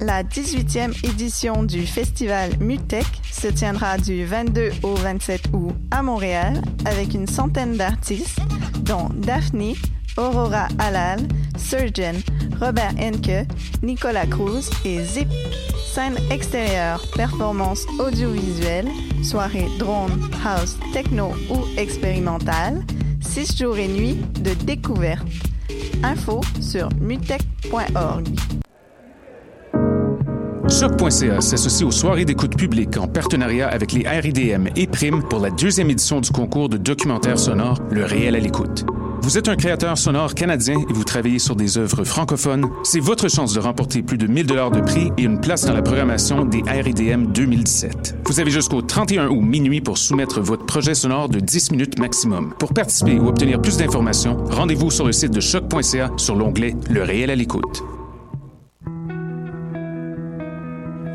La 18e édition du festival Mutech se tiendra du 22 au 27 août à Montréal avec une centaine d'artistes, dont Daphne, Aurora Halal, Surgeon, Robert Henke, Nicolas Cruz et Zip. Scène extérieure, performance audiovisuelle, soirée drone, house, techno ou expérimentale, 6 jours et nuits de découverte. Info sur mutech.org. Choc.ca s'associe aux soirées d'écoute publique en partenariat avec les RIDM et Prime pour la deuxième édition du concours de documentaire sonore Le réel à l'écoute. Vous êtes un créateur sonore canadien et vous travaillez sur des œuvres francophones, c'est votre chance de remporter plus de 1000 dollars de prix et une place dans la programmation des RIDM 2017. Vous avez jusqu'au 31 août minuit pour soumettre votre projet sonore de 10 minutes maximum. Pour participer ou obtenir plus d'informations, rendez-vous sur le site de choc.ca sur l'onglet Le réel à l'écoute.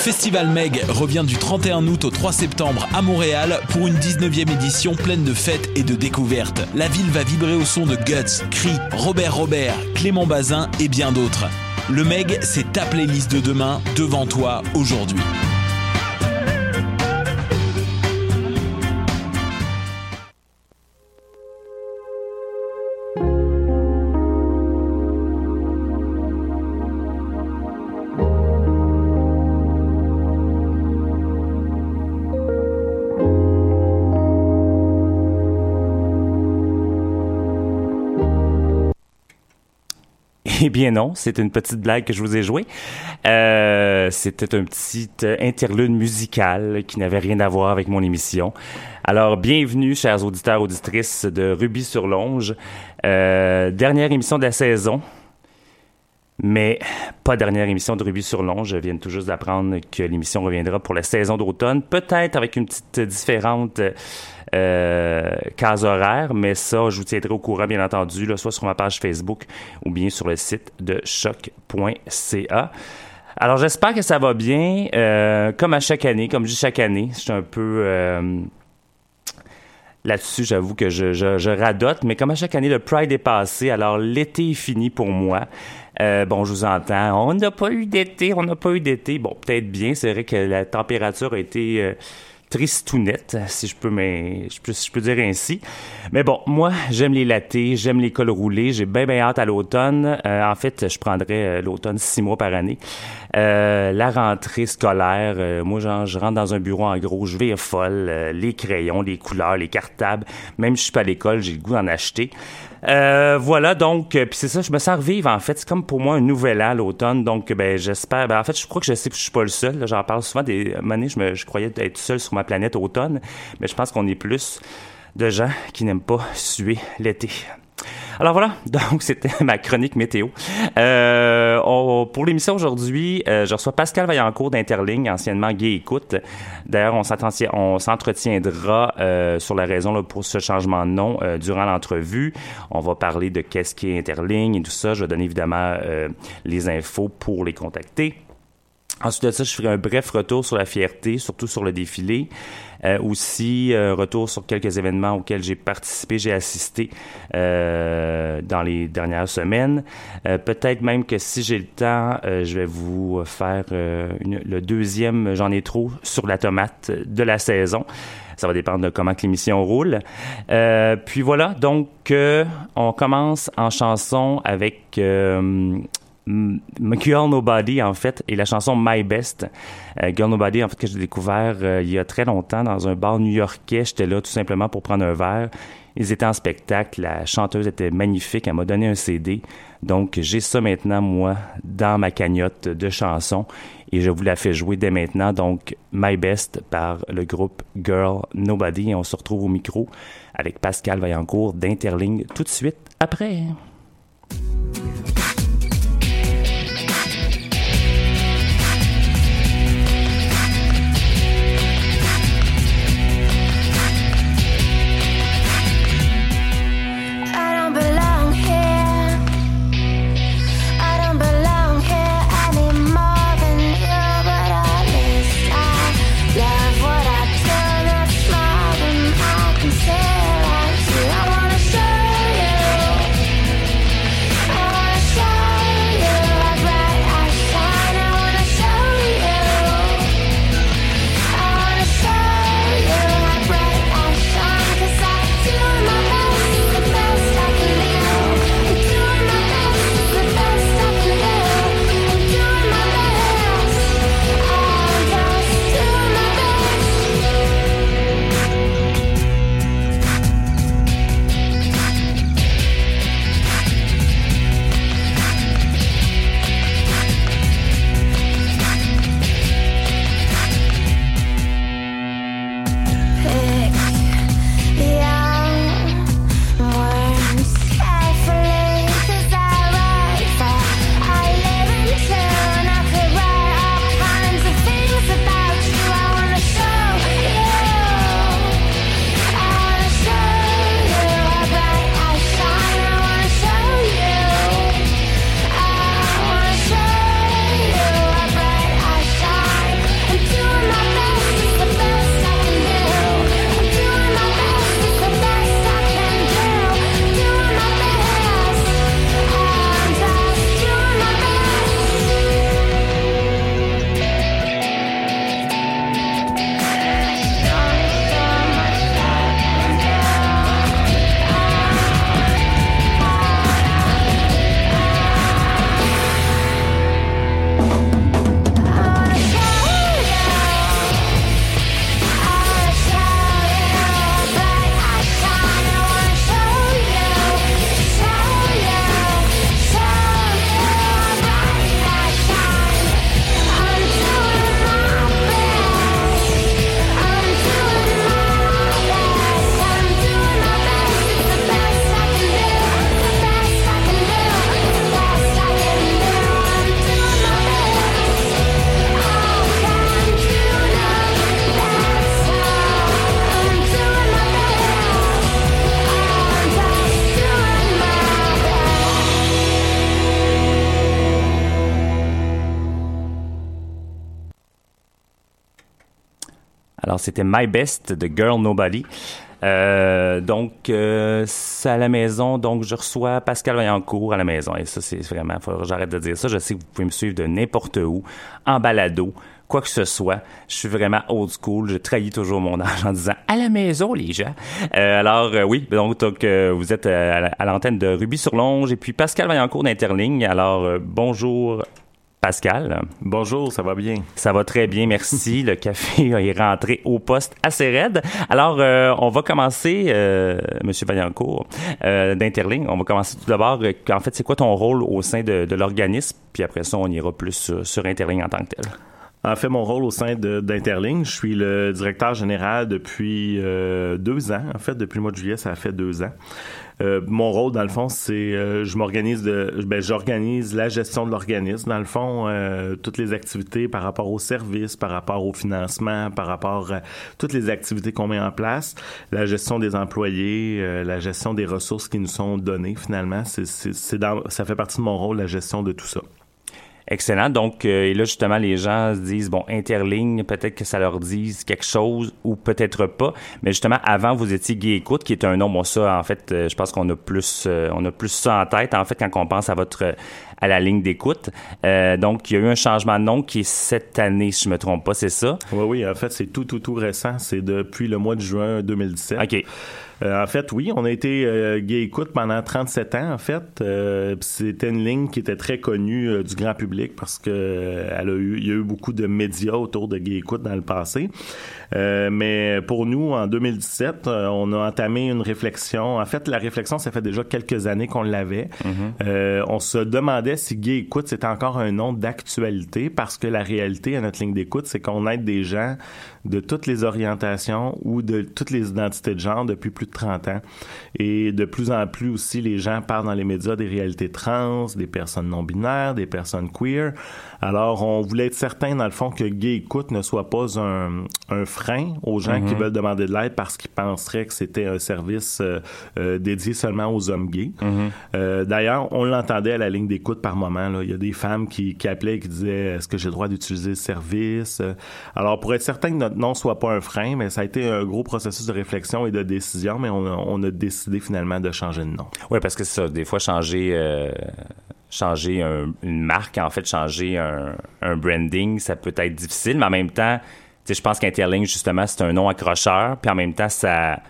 Festival Meg revient du 31 août au 3 septembre à Montréal pour une 19e édition pleine de fêtes et de découvertes. La ville va vibrer au son de Guts, Cri, Robert Robert, Clément Bazin et bien d'autres. Le Meg, c'est ta playlist de demain devant toi aujourd'hui. Eh bien non, c'est une petite blague que je vous ai jouée. Euh, C'était un petit euh, interlude musical qui n'avait rien à voir avec mon émission. Alors, bienvenue, chers auditeurs, auditrices de Ruby sur Longe. Euh, dernière émission de la saison. Mais pas dernière émission de Ruby sur Longe. Je viens tout juste d'apprendre que l'émission reviendra pour la saison d'automne. Peut-être avec une petite différente euh, case horaire, mais ça, je vous tiendrai au courant, bien entendu, soit sur ma page Facebook ou bien sur le site de choc.ca. Alors, j'espère que ça va bien. Euh, comme à chaque année, comme je dis chaque année, je suis un peu... Euh, Là-dessus, j'avoue que je, radote, mais comme à chaque année, le Pride est passé, alors l'été est fini pour moi. Euh, bon, je vous entends, on n'a pas eu d'été, on n'a pas eu d'été. Bon, peut-être bien, c'est vrai que la température a été... Euh, tristounette, si je peux, mais je peux, si je peux dire ainsi. Mais bon, moi, j'aime les lattés, j'aime les cols roulés, j'ai bien, bien hâte à l'automne. Euh, en fait, je prendrais l'automne six mois par année. Euh, la rentrée scolaire, euh, moi, genre, je rentre dans un bureau en gros, je vais folle, les crayons, les couleurs, les cartables. Même si je suis pas à l'école, j'ai le goût d'en acheter. Euh, voilà, donc, puis c'est ça, je me sens revivre, en fait. C'est comme pour moi un nouvel an, l'automne. Donc, ben, j'espère. Ben, en fait, je crois que je sais que je suis pas le seul. J'en parle souvent des années, je, me, je croyais être seul sur ma planète automne. Mais je pense qu'on est plus de gens qui n'aiment pas suer l'été. Alors voilà, donc c'était ma chronique météo. Euh, pour l'émission aujourd'hui, euh, je reçois Pascal Vaillancourt d'Interligne, anciennement Gay Écoute. D'ailleurs, on s'entretiendra euh, sur la raison pour ce changement de nom euh, durant l'entrevue. On va parler de qu'est-ce qui est Interligne et tout ça. Je vais donner évidemment les infos pour les contacter. Ensuite de ça, je ferai un bref retour sur la fierté, surtout sur le défilé. Euh, aussi, euh, retour sur quelques événements auxquels j'ai participé, j'ai assisté euh, dans les dernières semaines. Euh, peut-être même que si j'ai le temps, euh, je vais vous faire une, le deuxième, j'en ai trop, sur la tomate de la saison. Ça va dépendre de comment l'émission roule. puis voilà, donc on commence en chanson avec Girl Nobody, en fait, et la chanson My Best. Euh, Girl Nobody, en fait, que j'ai découvert euh, il y a très longtemps dans un bar new-yorkais. J'étais là tout simplement pour prendre un verre. Ils étaient en spectacle. La chanteuse était magnifique. Elle m'a donné un CD. Donc, j'ai ça maintenant, moi, dans ma cagnotte de chansons. Et je vous la fais jouer dès maintenant. Donc, My Best par le groupe Girl Nobody. Et on se retrouve au micro avec Pascal Vaillancourt d'Interligne tout de suite après. C'était My Best de Girl Nobody. Euh, donc, euh, c'est à la maison. Donc, je reçois Pascal Vaillancourt à la maison. Et ça, c'est vraiment, j'arrête de dire ça. Je sais que vous pouvez me suivre de n'importe où, en balado, quoi que ce soit. Je suis vraiment old school. Je trahis toujours mon âge en disant à la maison, les gens. Euh, alors, oui, donc, vous êtes à l'antenne de Ruby sur Longe et puis Pascal Vaillancourt d'Interligne. Alors, bonjour Pascal. Bonjour, ça va bien? Ça va très bien, merci. le café est rentré au poste assez raide. Alors, euh, on va commencer, euh, Monsieur Vaillancourt, euh, d'Interling. On va commencer tout d'abord. Euh, en fait, c'est quoi ton rôle au sein de, de l'organisme? Puis après ça, on ira plus sur, sur Interling en tant que tel. En fait, mon rôle au sein d'Interling, je suis le directeur général depuis euh, deux ans. En fait, depuis le mois de juillet, ça a fait deux ans. Euh, mon rôle, dans le fond, c'est euh, je m'organise de, ben, j'organise la gestion de l'organisme. Dans le fond, euh, toutes les activités par rapport aux services, par rapport au financement, par rapport à toutes les activités qu'on met en place, la gestion des employés, euh, la gestion des ressources qui nous sont données. Finalement, c'est, c'est, c'est dans, ça fait partie de mon rôle, la gestion de tout ça. Excellent. Donc, euh, et là, justement, les gens se disent, bon, interligne, peut-être que ça leur dise quelque chose ou peut-être pas. Mais justement, avant, vous étiez Gay Écoute, qui est un nom, moi, ça, en fait, euh, je pense qu'on a plus, euh, on a plus ça en tête, en fait, quand on pense à votre, à la ligne d'écoute. Euh, donc, il y a eu un changement de nom qui est cette année, si je me trompe pas, c'est ça? Oui, oui, en fait, c'est tout, tout, tout récent. C'est depuis le mois de juin 2017. OK. Euh, en fait, oui, on a été euh, Gay Écoute pendant 37 ans, en fait. Euh, C'était une ligne qui était très connue du grand public parce que elle a eu, il y a eu beaucoup de médias autour de Gay Écoute dans le passé. mais pour nous, en 2017, on a entamé une réflexion. En fait, la réflexion, ça fait déjà quelques années qu'on l'avait. Mm-hmm. on se demandait si Gay Écoute, c'était encore un nom d'actualité parce que la réalité à notre ligne d'écoute, c'est qu'on aide des gens de toutes les orientations ou de toutes les identités de genre depuis plus de 30 ans. Et de plus en plus aussi, les gens parlent dans les médias des réalités trans, des personnes non-binaires, des personnes queer. Alors, on voulait être certain, dans le fond, que Gay Écoute ne soit pas un, un frein aux gens Mhm. qui veulent demander de l'aide parce qu'ils penseraient que c'était un service euh, euh, dédié seulement aux hommes gays. Mhm. Euh, D'ailleurs, on l'entendait à la ligne d'écoute par moment. Là. Il y a des femmes qui, qui appelaient et qui disaient Est-ce que j'ai le droit d'utiliser le service Alors, pour être certain que notre nom soit pas un frein, mais ça a été un gros processus de réflexion et de décision, mais on a, décidé finalement de changer de nom. Oui, parce que ça, des fois, changer, euh, changer un- une marque, en fait, changer un, un branding, ça peut être difficile, mais en même temps, je pense qu'Interlink, justement, c'est un nom accrocheur, puis en même temps, ça.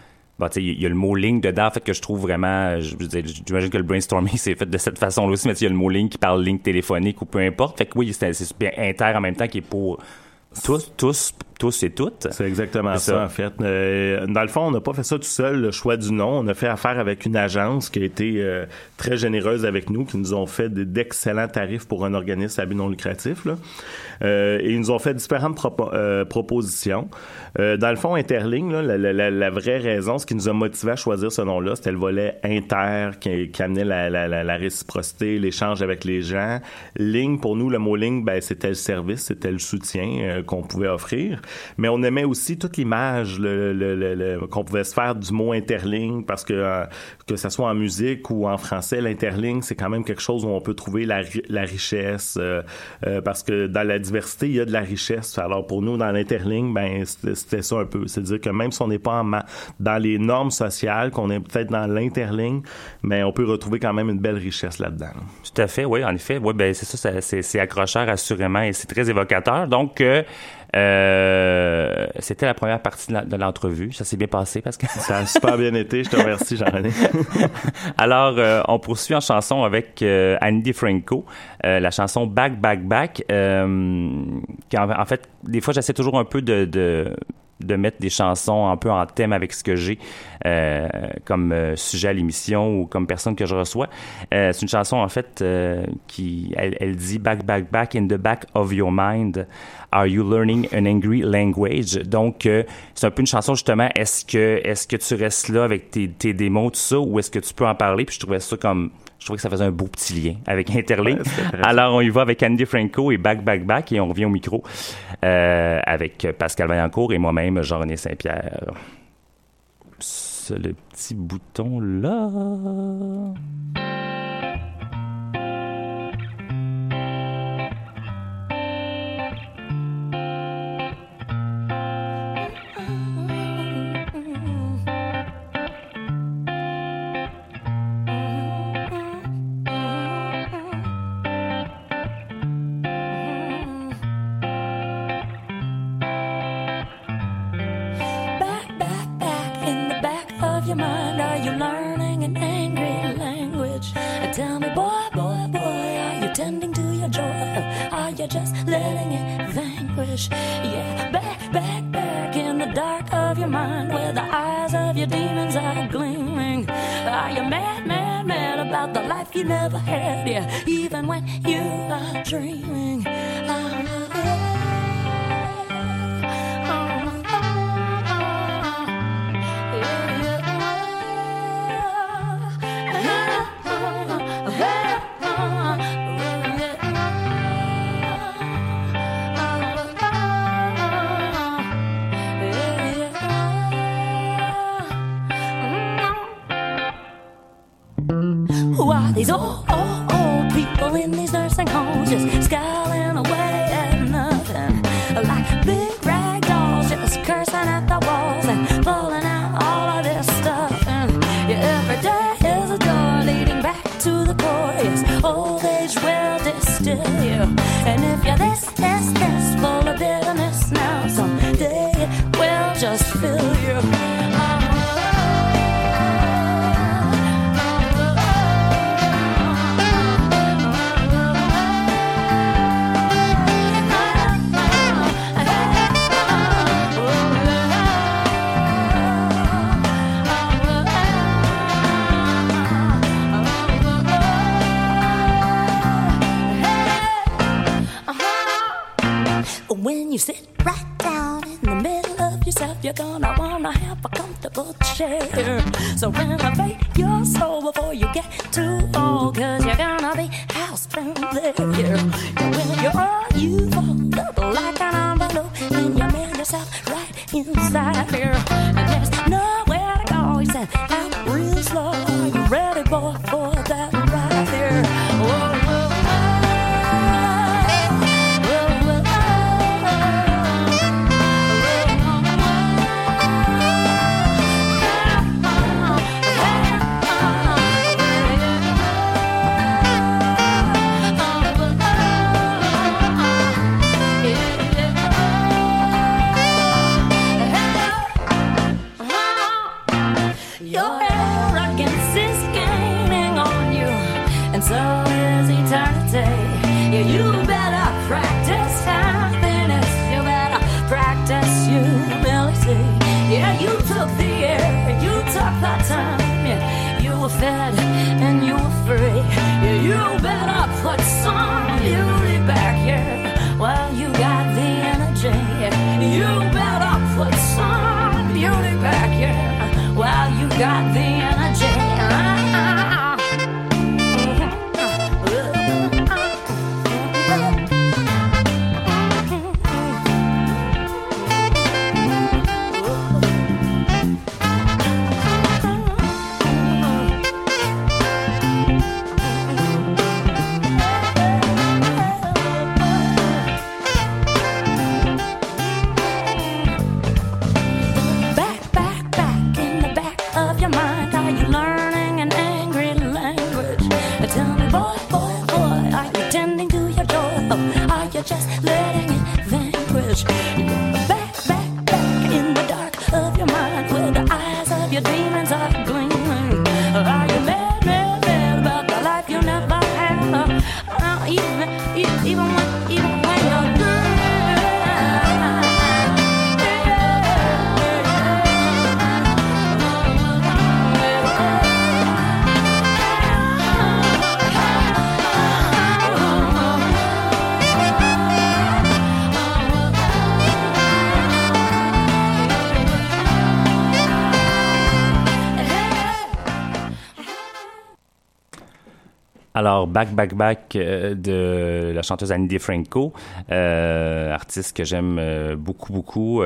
Il y a le mot ligne dedans, en fait, que je trouve vraiment. J'imagine que le brainstorming s'est fait de cette façon-là aussi, mais il y a le mot ligne qui parle ligne téléphonique ou peu importe. Fait que oui, c'est c'est bien inter en même temps qui est pour tous, tous, tous et toutes. C'est exactement ça, ça. en fait. Euh, dans le fond, on n'a pas fait ça tout seul, le choix du nom. On a fait affaire avec une agence qui a été euh, très généreuse avec nous, qui nous ont fait d'excellents tarifs pour un organisme à but non lucratif. Là. Euh, et ils nous ont fait différentes propo- euh, propositions. Euh, dans le fond, Interling, là, la, la- la- vraie raison, ce qui nous a motivé à choisir ce nom-là, c'était le volet inter qui, qui amenait la, la- la- la réciprocité, l'échange avec les gens. Ligne, pour nous, le mot ligne, ben, c'était le service, c'était le soutien euh, qu'on pouvait offrir. Mais on aimait aussi toute l'image le, le- le- qu'on pouvait se faire du mot interligne parce que euh, que ça soit en musique ou en français, l'interligne, c'est quand même quelque chose où on peut trouver la, la richesse euh, euh, parce que dans la diversité, il y a de la richesse. Alors pour nous, dans l'interligne, ben c'était ça un peu. C'est-à-dire que même si on n'est pas en dans les normes sociales, qu'on est peut-être dans l'interligne, mais on peut retrouver quand même une belle richesse là-dedans. Tout à fait, oui, en effet. Oui, ben c'est ça, ça- c'est accrocheur assurément et c'est très évocateur. Donc, euh, euh, c'était la première partie de, l'entrevue. Ça s'est bien passé parce que. Ça a super bien été. Je te remercie, Jean-René. Alors, euh, on poursuit en chanson avec euh, Andy Franco, euh, la chanson Back Back Back. euh, qui en, en fait, des fois, j'essaie toujours un peu de, de de mettre des chansons un peu en thème avec ce que j'ai euh, comme euh, sujet à l'émission ou comme personne que je reçois. Euh, c'est une chanson en fait euh, qui elle, elle dit back back back in the back of your mind are you learning an angry language donc euh, c'est un peu une chanson justement est-ce que est-ce que tu restes là avec tes, tes démos tout ça ou est-ce que tu peux en parler? Puis je trouvais ça comme je trouvais que ça faisait un beau petit lien avec Interlink. Ouais. Alors, on y va avec Andy Franco et Back Back Back et on revient au micro euh, avec Pascal Vaillancourt et moi-même, Jean-René Saint-Pierre. Le petit bouton là. just letting it vanquish. Yeah, back, back, back in the dark of your mind where the eyes of your demons are gleaming. Are you mad, mad, mad about the life you never had? Yeah, even when you are dreaming. clear. genre Back Back Back euh, de la chanteuse Annie DeFranco, euh, artiste que j'aime euh, beaucoup beaucoup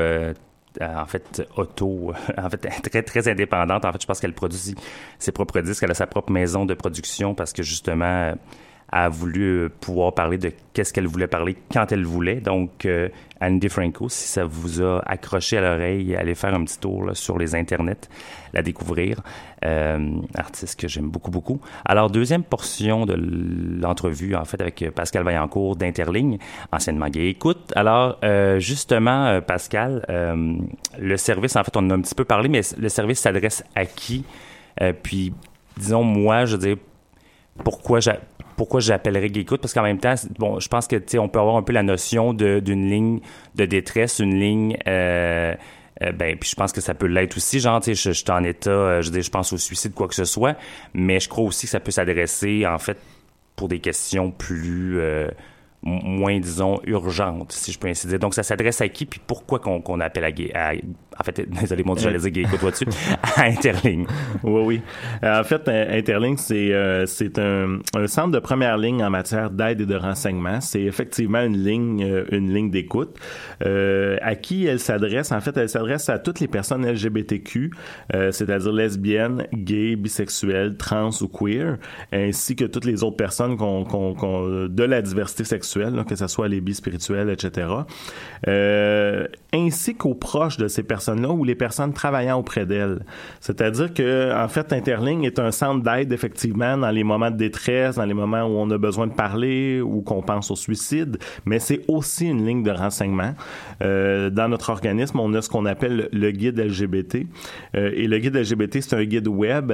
en fait auto, en fait très très indépendante. En fait, je pense qu'elle produit ses propres disques, elle a sa propre maison de production parce que justement a voulu euh, pouvoir parler de qu'est-ce qu'elle voulait parler quand elle voulait. Donc, euh, Andy Franco, si ça vous a accroché à l'oreille, allez faire un petit tour sur les internets, la découvrir. Euh, artiste que j'aime beaucoup, beaucoup. Alors, deuxième portion de l'entrevue, en fait, avec Pascal Vaillancourt d'Interligne, anciennement Gay Écoute. Alors, euh, justement, euh, Pascal, euh, le service, en fait, on en a un petit peu parlé, mais le service s'adresse à qui? Euh, puis, disons, moi, je veux dire, pourquoi pourquoi j'appellerais Geekout parce qu'en même temps bon je pense que on peut avoir un peu la notion d'une ligne de détresse une ligne euh, euh, ben puis je pense que ça peut l'être aussi. Genre tu sais je, suis en état euh, je je pense au suicide quoi que ce soit mais je crois aussi que ça peut s'adresser en fait pour des questions plus moins disons urgentes si je peux ainsi dire donc ça s'adresse à qui puis pourquoi qu'on qu'on appelle à, Gay- à en fait désolé mon dieu j'allais dire Geekout vois-tu à Interligne Oui, oui. Euh, En fait, euh, Interlink, c'est euh, c'est un, un centre de première ligne en matière d'aide et de renseignement. C'est effectivement une ligne euh, une ligne d'écoute. Euh, à qui elle s'adresse En fait, elle s'adresse à toutes les personnes LGBTQ, euh, c'est-à-dire lesbiennes, gays, bisexuelles, trans ou queer, ainsi que toutes les autres personnes qu'on qu'on- qu'on- de la diversité sexuelle, que ce soit les bis spirituels, etc. Euh, ainsi qu'aux proches de ces personnes-là ou les personnes travaillant auprès d'elles. C'est-à-dire que, en fait, Interligne est un centre d'aide, effectivement, dans les moments de détresse, dans les moments où on a besoin de parler ou qu'on pense au suicide, mais c'est aussi une ligne de renseignement. Euh, dans notre organisme, on a ce qu'on appelle le guide LGBT. Euh, et le guide LGBT, c'est un guide web,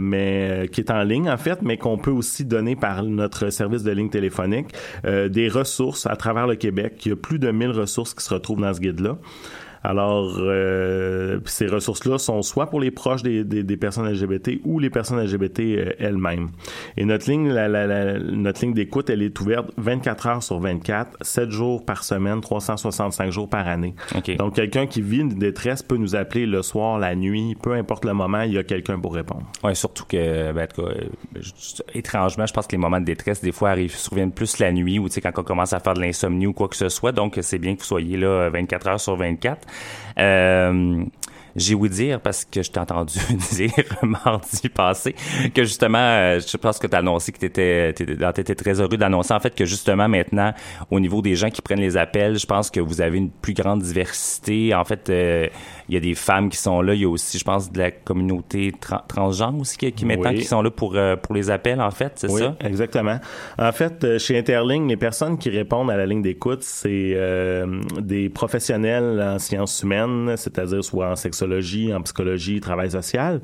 mais qui est en ligne, en fait, mais qu'on peut aussi donner par notre service de ligne téléphonique, euh, des ressources à travers le Québec. Il y a plus de 1000 ressources qui se retrouvent dans ce guide-là. Alors, euh, ces ressources-là sont soit pour les proches des, des, des personnes LGBT ou les personnes LGBT euh, elles-mêmes. Et notre ligne, la, la, la- notre ligne d'écoute, elle est ouverte 24 heures sur 24, 7 jours par semaine, 365 jours par année. OK. Donc, quelqu'un qui vit une détresse peut nous appeler le soir, la nuit, peu importe le moment, il y a quelqu'un pour répondre. Ouais, surtout que, ben, en tout cas, euh, je- étrangement, je pense que les moments de détresse, des fois, arrivent, surviennent plus la nuit ou, tu sais, quand on commence à faire de l'insomnie ou quoi que ce soit. Donc, c'est bien que vous soyez là 24 heures sur 24. Euh, j'ai ouï dire, parce que je t'ai entendu dire mardi passé, que justement, euh, je pense que tu as annoncé que tu étais, étais très heureux d'annoncer en fait que justement maintenant, au niveau des gens qui prennent les appels, je pense que vous avez une plus grande diversité. En fait, euh, il y a des femmes qui sont là, il y a aussi, je pense, de la communauté tra- transgenre aussi qui, qui maintenant Oui. qui sont là pour, euh, pour les appels, en fait, c'est Oui, ça? exactement. En fait, euh, chez Interligne, les personnes qui répondent à la ligne d'écoute, c'est euh, des professionnels en sciences humaines, c'est-à-dire soit en sexologie, en psychologie, travail social.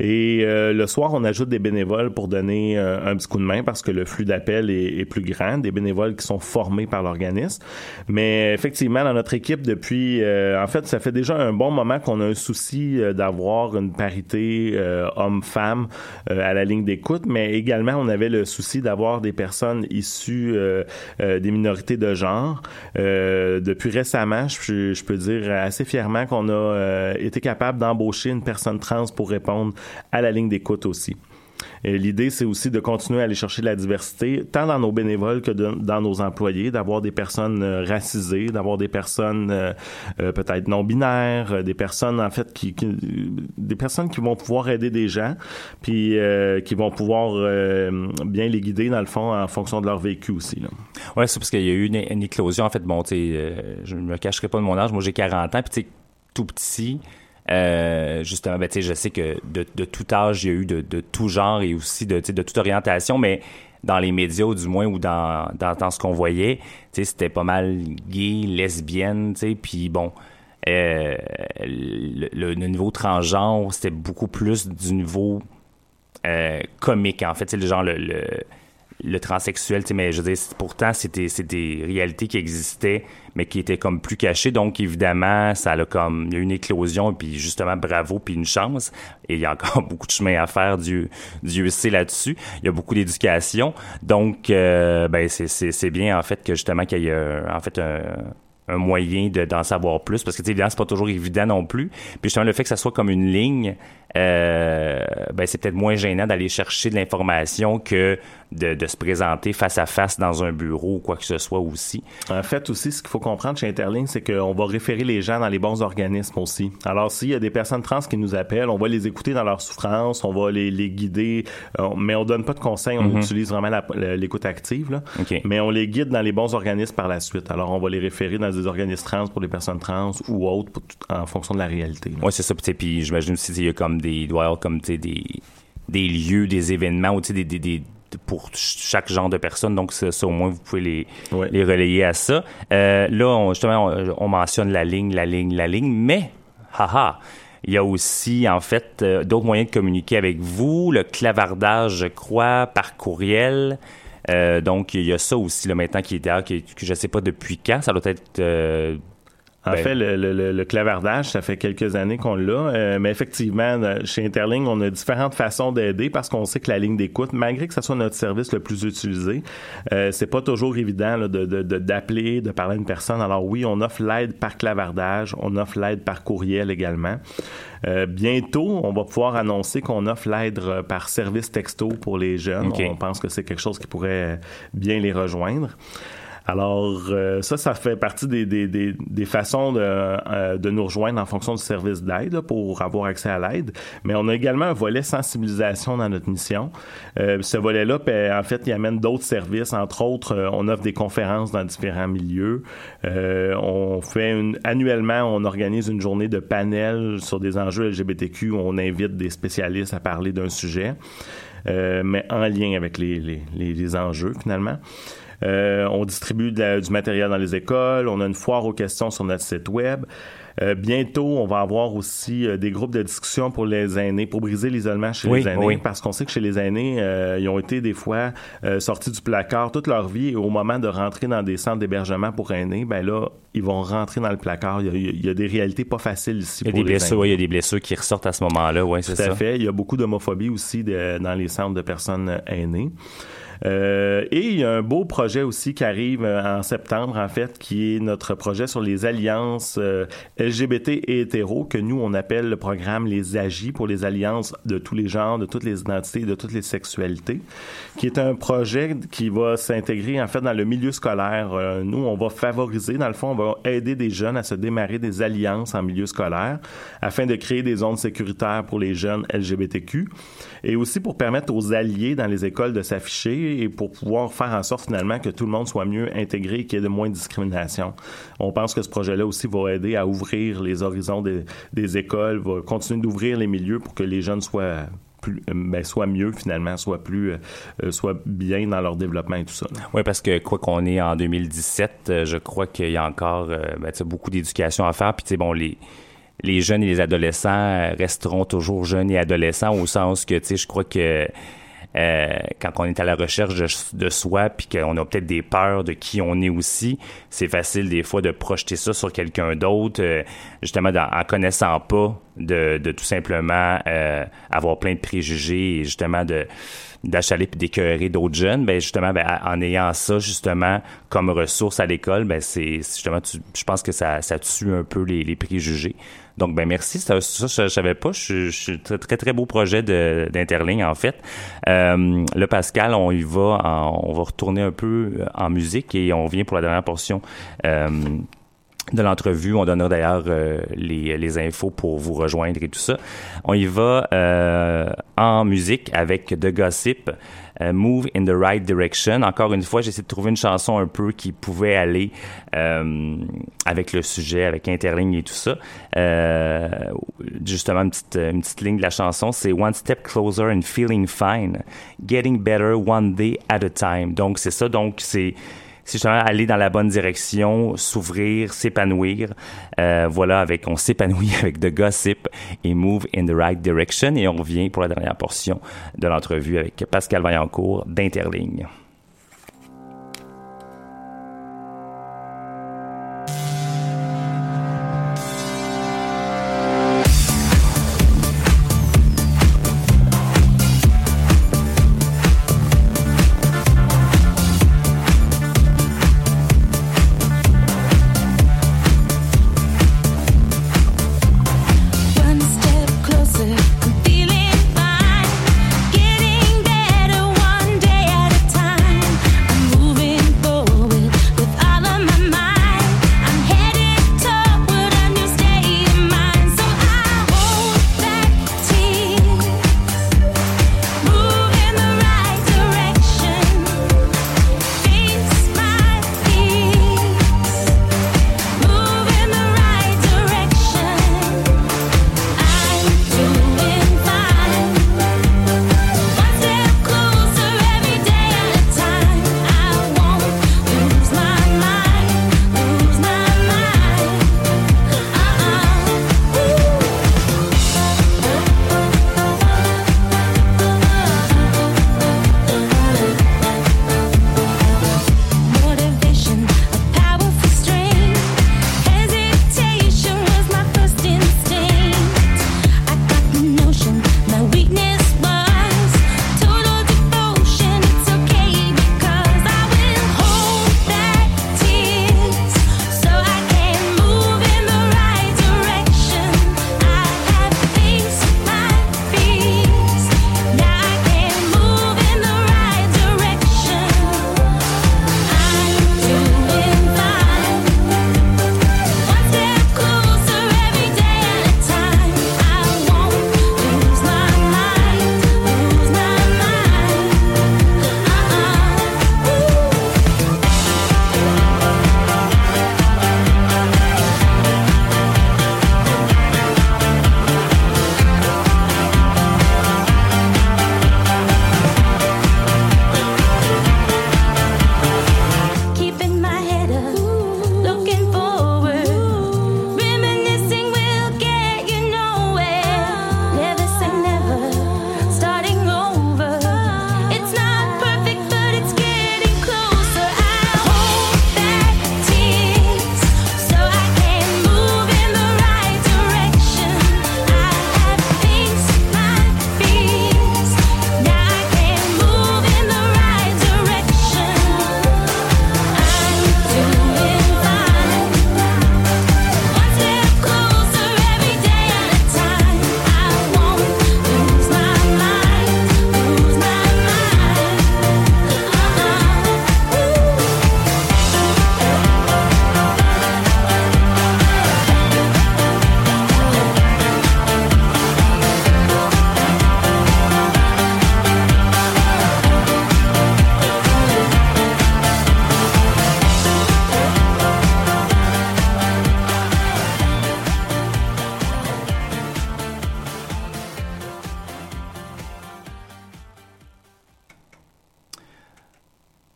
Et euh, le soir, on ajoute des bénévoles pour donner euh, un petit coup de main parce que le flux d'appels est, est plus grand, des bénévoles qui sont formés par l'organisme. Mais effectivement, dans notre équipe, depuis, euh, en fait, ça fait déjà un bon moment qu'on a un souci euh, d'avoir une parité euh, homme-femme euh, à la ligne d'écoute, mais également on avait le souci d'avoir des personnes issues des minorités de genre. Depuis récemment, je, je peux dire assez fièrement qu'on a été capable d'embaucher une personne trans pour répondre à la ligne d'écoute aussi. Et L'idée, c'est aussi de continuer à aller chercher de la diversité, tant dans nos bénévoles que dans nos employés, d'avoir des personnes euh, racisées, d'avoir des personnes euh, euh, peut-être non binaires, euh, des personnes en fait qui, qui- des personnes qui vont pouvoir aider des gens, puis euh, qui vont pouvoir euh, bien les guider dans le fond en fonction de leur vécu aussi. Là. Ouais, c'est parce qu'il y a eu une, éclosion. En fait, bon, tu sais, euh, je me cacherai pas de mon âge. Moi, j'ai 40 ans, puis tu tout petit. Euh, justement, ben, je sais que de, tout âge, il y a eu de, de tout genre et aussi de, de toute orientation, mais dans les médias, ou du moins, ou dans, dans, ce qu'on voyait, c'était pas mal gay, lesbienne, puis bon, euh, le, niveau transgenre, c'était beaucoup plus du niveau euh, comique, en fait, le genre le, le transsexuel, mais je veux dire, pourtant, c'était des réalités qui existaient, mais qui étaient comme plus cachées. Donc, évidemment, ça a comme, il y a une éclosion, puis justement, bravo, puis une chance. Et il y a encore beaucoup de chemin à faire, Dieu, Dieu sait là-dessus. Il y a beaucoup d'éducation. Donc, euh, ben, c'est- bien, en fait, que justement, qu'il y ait, euh, en fait, un, un moyen de d'en savoir plus parce que évidemment c'est pas toujours évident non plus puis justement le fait que ça soit comme une ligne euh, ben c'est peut-être moins gênant d'aller chercher de l'information que de, de se présenter face à face dans un bureau ou quoi que ce soit aussi En fait, aussi, ce qu'il faut comprendre chez Interlink, c'est qu'on va référer les gens dans les bons organismes aussi. Alors, s'il y a des personnes trans qui nous appellent, on va les écouter dans leur souffrance, on va les, les guider, euh, mais on donne pas de conseils, on utilise vraiment l'écoute active, là. OK. mais on les guide dans les bons organismes par la suite. Alors, on va les référer dans des organismes trans pour les personnes trans ou autres pour en fonction de la réalité. Ouais, c'est ça. Puis, j'imagine aussi il y a comme des il doit y avoir comme des des lieux, des événements ou des pour ch- chaque genre de personne. Donc ça, ça, au moins vous pouvez les Ouais. les relayer à ça. Euh, là, on, justement, on, on mentionne la ligne, la ligne, la ligne, mais haha. Il y a aussi, en fait, euh, d'autres moyens de communiquer avec vous. Le clavardage, je crois, par courriel. Euh, donc, il y a ça aussi, là, maintenant, qui est qui est- que je sais pas depuis quand. Ça doit être... En Ben- fait, le, le- le- le clavardage, ça fait quelques années qu'on l'a, euh, mais effectivement, chez Interling, on a différentes façons d'aider parce qu'on sait que la ligne d'écoute, malgré que ce soit notre service le plus utilisé, euh, c'est pas toujours évident là, de, de- de- d'appeler, de parler à une personne. Alors oui, on offre l'aide par clavardage, on offre l'aide par courriel également. Euh, bientôt, on va pouvoir annoncer qu'on offre l'aide euh, par service texto pour les jeunes. OK. On pense que c'est quelque chose qui pourrait bien les rejoindre. Alors, euh, ça, ça fait partie des, des, des, des façons de, euh, de nous rejoindre en fonction du service d'aide pour avoir accès à l'aide. Mais on a également un volet sensibilisation dans notre mission. Euh, ce volet-là, ben, en fait, il amène d'autres services. Entre autres, euh, on offre des conférences dans différents milieux. Euh, on fait une, annuellement, on organise une journée de panel sur des enjeux LGBTQ. où On invite des spécialistes à parler d'un sujet, euh, mais en lien avec les, les, les enjeux finalement. Euh, on distribue de la- du matériel dans les écoles. On a une foire aux questions sur notre site web. Euh, bientôt, on va avoir aussi euh, des groupes de discussion pour les aînés, pour briser l'isolement chez Oui, les aînés, oui. parce qu'on sait que chez les aînés, euh, ils ont été des fois sortis du placard toute leur vie et au moment de rentrer dans des centres d'hébergement pour aînés, ben là, ils vont rentrer dans le placard. Il y a, il y a des réalités pas faciles ici il y a pour des les blessures, ouais, il y a des blessures qui ressortent à ce moment-là, ouais, c'est Tout à ça. fait. Il y a beaucoup d'homophobie aussi de- dans les centres de personnes aînées. Euh, et il y a un beau projet aussi qui arrive euh, en septembre, en fait, qui est notre projet sur les alliances euh, LGBT et hétéros, que nous, on appelle le programme Les Agis pour les alliances de tous les genres, de toutes les identités, de toutes les sexualités, qui est un projet qui va s'intégrer, en fait, dans le milieu scolaire. Nous, on va favoriser, dans le fond, on va aider des jeunes à se démarrer des alliances en milieu scolaire afin de créer des zones sécuritaires pour les jeunes LGBTQ et aussi pour permettre aux alliés dans les écoles de s'afficher et pour pouvoir faire en sorte finalement que tout le monde soit mieux intégré qu'il y ait de moins de discrimination. On pense que ce projet-là aussi va aider à ouvrir les horizons des, écoles, va continuer d'ouvrir les milieux pour que les jeunes soient plus, euh, ben, soient mieux finalement, soient plus, euh, euh, bien dans leur développement et tout ça. Oui, parce que quoi qu'on est en 2017, euh, je crois qu'il y a encore ben, beaucoup d'éducation à faire. Puis, tu bon, les, les jeunes et les adolescents resteront toujours jeunes et adolescents au sens que, tu sais, je crois que euh, quand on est à la recherche de, soi, puis qu'on a peut-être des peurs de qui on est aussi, c'est facile des fois de projeter ça sur quelqu'un d'autre, euh, justement dans- en connaissant pas de, de tout simplement euh, avoir plein de préjugés et justement de d'achaler puis d'écœurer d'autres jeunes, ben justement, ben, en ayant ça justement comme ressource à l'école, ben c'est c'est justement, tu- je pense que ça, ça tue un peu les, les préjugés. Donc, ben merci. Ça, ça je, savais pas. Je, suis très, très, beau projet d'Interligne, en fait. Euh, là, Pascal, on y va. en- on va retourner un peu en musique et on vient pour la dernière portion. euh, de l'entrevue. On donnera d'ailleurs euh, les, infos pour vous rejoindre et tout ça. On y va euh, en musique avec The Gossip, euh, Move in the Right Direction. Encore une fois, j'ai essayé de trouver une chanson un peu qui pouvait aller euh, avec le sujet, avec Interligne et tout ça. Justement, une petite, une petite ligne de la chanson, c'est One Step Closer and Feeling Fine, Getting Better One Day at a Time. Donc, c'est ça. Donc, c'est c'est justement aller dans la bonne direction, s'ouvrir, s'épanouir. Euh, voilà, avec on s'épanouit avec The Gossip et Move in the Right Direction. Et on revient pour la dernière portion de l'entrevue avec Pascal Vaillancourt d'Interligne.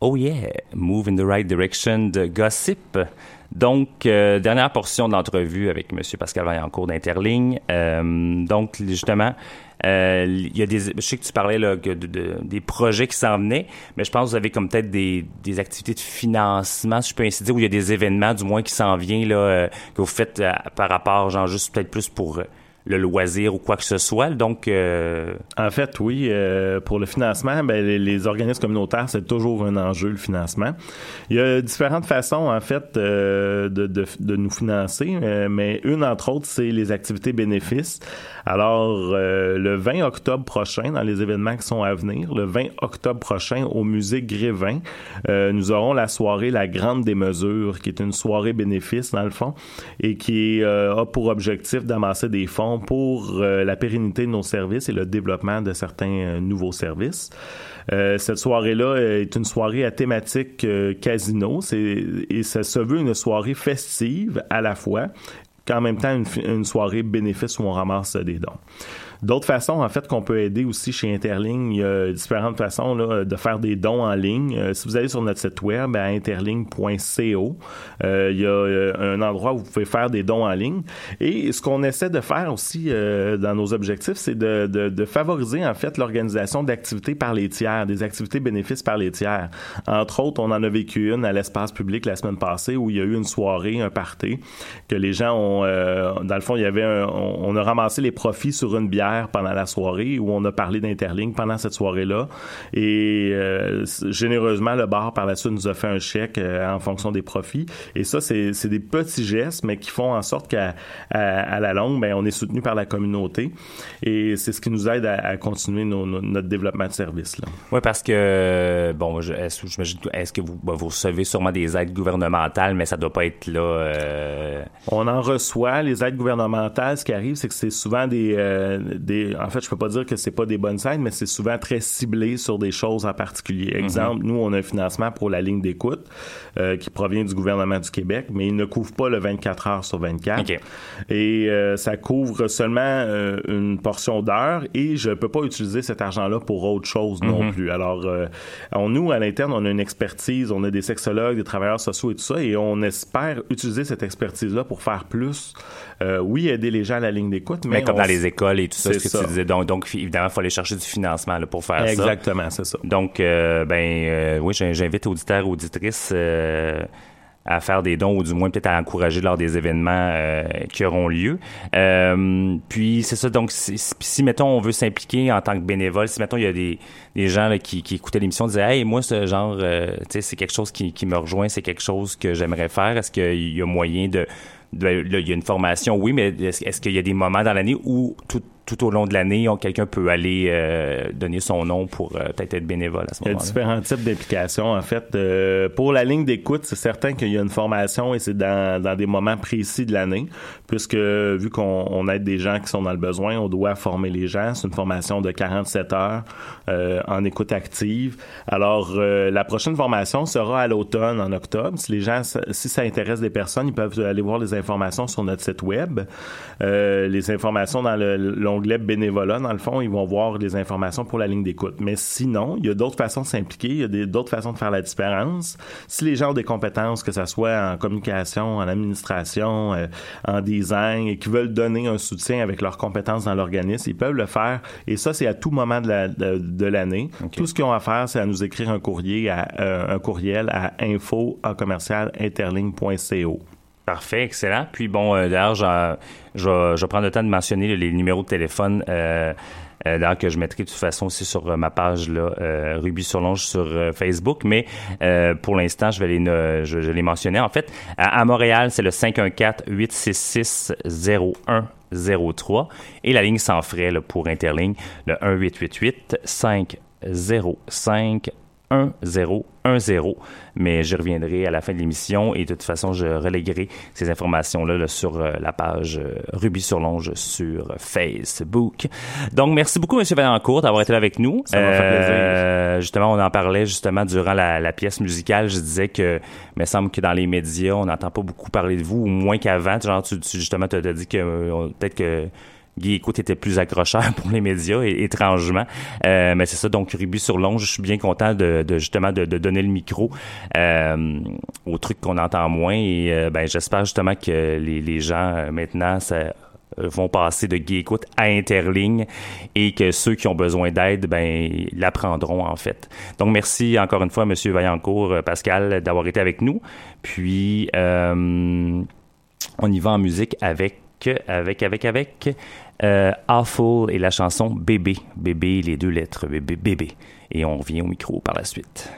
Oh yeah, Move in the Right Direction de Gossip. Donc, euh, dernière portion de l'entrevue avec M. Pascal Vaillancourt d'Interligne. Euh, donc, justement, euh, il y a des, je sais que tu parlais des projets qui s'en venaient, mais je pense que vous avez comme peut-être des, des activités de financement, si je peux ainsi dire, où il y a des événements du moins qui s'en viennent là, euh, que vous faites par rapport, genre juste peut-être plus pour le loisir ou quoi que ce soit. Donc, euh, En fait, oui, euh, pour le financement, ben, les, les organismes communautaires, c'est toujours un enjeu, le financement. Il y a différentes façons, en fait, euh, de, de, de nous financer, euh, mais une, entre autres, c'est les activités bénéfices. Alors, euh, le 20 octobre prochain, dans les événements qui sont à venir, le 20 octobre prochain, au musée Grévin, euh, nous aurons la soirée La Grande des Mesures, qui est une soirée bénéfice, dans le fond, et qui a pour objectif d'amasser des fonds pour euh, la pérennité de nos services et le développement de certains euh, nouveaux services. Euh, cette soirée-là est une soirée à thématique casino et ça se veut une soirée festive à la fois qu'en même temps une, une soirée bénéfice où on ramasse des dons. D'autres façons, en fait, qu'on peut aider aussi chez Interligne, il y a différentes façons là, de faire des dons en ligne. Euh, si vous allez sur notre site web à euh, il y a euh, un endroit où vous pouvez faire des dons en ligne. Et ce qu'on essaie de faire aussi dans nos objectifs, c'est de, favoriser en fait l'organisation d'activités par les tiers, des activités bénéfices par les tiers. Entre autres, on en a vécu une à l'espace public la semaine passée où il y a eu une soirée, un party, que les gens ont, dans le fond, il y avait, on a ramassé les profits sur une bière pendant la soirée où on a parlé d'Interligne pendant cette soirée-là. Et euh, généreusement, le bar par la suite nous a fait un chèque euh, en fonction des profits. Et ça, c'est des petits gestes, mais qui font en sorte qu'à à, à la longue, ben, on est soutenu par la communauté. Et c'est ce qui nous aide à, à continuer nos- nos- notre développement de service. Oui, parce que, bon, j'imagine est-ce que vous, ben, vous recevez sûrement des aides gouvernementales, mais ça doit pas être là. euh, On en reçoit les aides gouvernementales. Ce qui arrive, c'est que c'est souvent des, euh, des. En fait, je peux pas dire que c'est pas des bonnes aides, mais c'est souvent très ciblé sur des choses en particulier. Exemple, nous, on a un financement pour la ligne d'écoute euh, qui provient du gouvernement du Québec, mais il ne couvre pas le 24 heures sur 24. OK. Et euh, ça couvre seulement euh, une portion d'heures et je peux pas utiliser cet argent-là pour autre chose non plus. Alors, on, nous, à l'interne, on a une expertise, on a des sexologues, des travailleurs sociaux et tout ça, et on espère utiliser cette expertise-là pour faire plus. Euh, oui, aider les gens à la ligne d'écoute, mais, mais comme on dans les écoles et tout ça, ce que ça. tu disais. Donc, donc évidemment, il faut aller chercher du financement là, pour faire ça. Exactement, c'est ça. Donc, euh, ben, euh, oui, j'in- j'invite auditeurs, auditrices à faire des dons ou du moins peut-être à encourager lors des événements euh, qui auront lieu. Euh, puis c'est ça. Donc, si, si- si, mettons on veut s'impliquer en tant que bénévole, si mettons il y a des, des gens là, qui, qui écoutaient l'émission disaient, hey, moi ce genre, euh, tu sais, c'est quelque chose qui, qui me rejoint, c'est quelque chose que j'aimerais faire. Est-ce qu'il y a moyen de- là, il y a une formation, oui, mais est-ce, est-ce qu'il y a des moments dans l'année où tout tout au long de l'année, on- quelqu'un peut aller euh, donner son nom pour euh, peut-être être bénévole à ce Il y a moment-là. différents types d'implications. En fait, Euh, pour la ligne d'écoute, c'est certain qu'il y a une formation et c'est dans, dans des moments précis de l'année, puisque vu qu'on on aide des gens qui sont dans le besoin, on doit former les gens. C'est une formation de 47 heures euh, en écoute active. Alors, euh, la prochaine formation sera à l'automne, en octobre. Si les gens, si ça intéresse des personnes, ils peuvent aller voir les informations sur notre site web. Euh, les informations dans le- l'onglet bénévolat, dans le fond, ils vont voir les informations pour la ligne d'écoute. Mais sinon, il y a d'autres façons de s'impliquer, il y a d'autres façons de faire la différence. Si les gens ont des compétences, que ce soit en communication, en administration, euh, en design, et qui veulent donner un soutien avec leurs compétences dans l'organisme, ils peuvent le faire. Et ça, c'est à tout moment de la- de, de l'année. Tout ce qu'ils ont à faire, c'est à nous écrire un courrier, à, euh, un courriel à info en commercial interligne.co. Parfait, excellent. Puis bon, euh, d'ailleurs, je vais, prendre le temps de mentionner les numéros de téléphone. Euh, euh, que je mettrai de toute façon aussi sur ma page là, euh, Ruby sur Longe sur Facebook. Mais pour l'instant, je vais les mentionner. En fait, à, Montréal, c'est le 514-866-0103 et la ligne sans frais pour Interligne, le 1888 505 1010, mais je reviendrai à la fin de l'émission et de toute façon, je reléguerai ces informations-là là, sur euh, la page euh, Ruby sur Longe sur Facebook. Donc, merci beaucoup, M. Valencourt, d'avoir été là avec nous. Ça m'a fait plaisir. Euh, justement, on en parlait justement durant la, la pièce musicale. Je disais que, il me semble que dans les médias, on n'entend pas beaucoup parler de vous, ou moins qu'avant. Genre, tu, tu- justement, tu as dit que peut-être que Guy Écoute était plus accrocheur pour les médias, étrangement. Euh, mais c'est ça, donc Ruby sur Longe, je suis bien content de, de justement de, de donner le micro euh, aux trucs qu'on entend moins. Et euh, ben, j'espère justement que les, les gens euh, maintenant ça, euh, vont passer de Guy Écoute à Interligne et que ceux qui ont besoin d'aide, ben, l'apprendront en fait. Donc merci encore une fois, Monsieur Vaillancourt, Pascal, d'avoir été avec nous. Puis on y va en musique avec avec avec avec euh, Awful et la chanson Bébé, bébé les deux lettres bébé bébé et on revient au micro par la suite.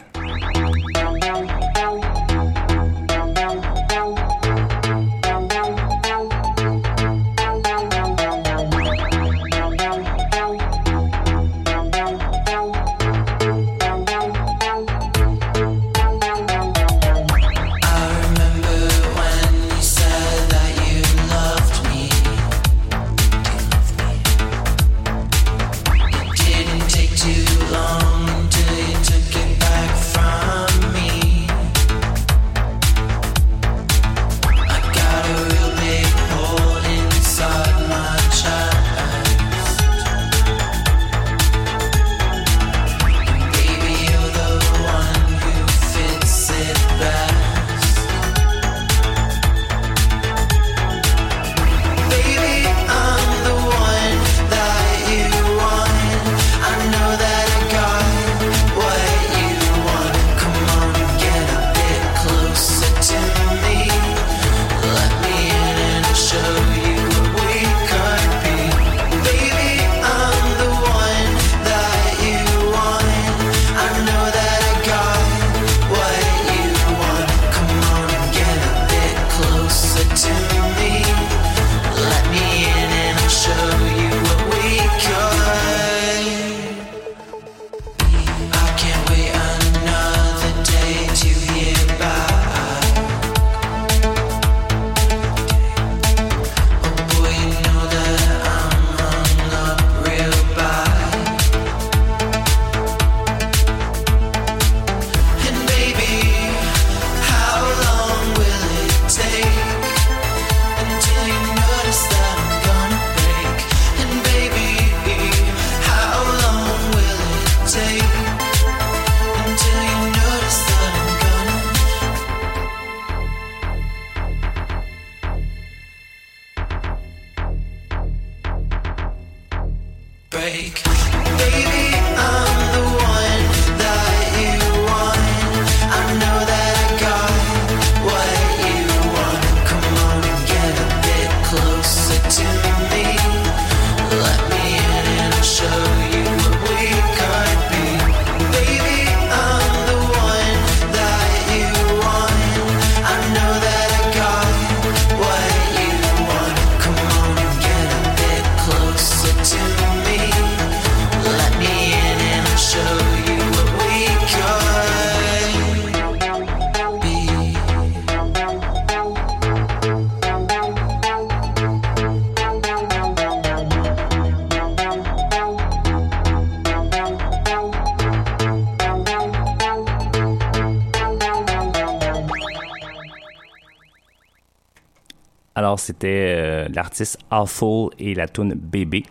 C'était euh, l'artiste Awful et la tune Bébé.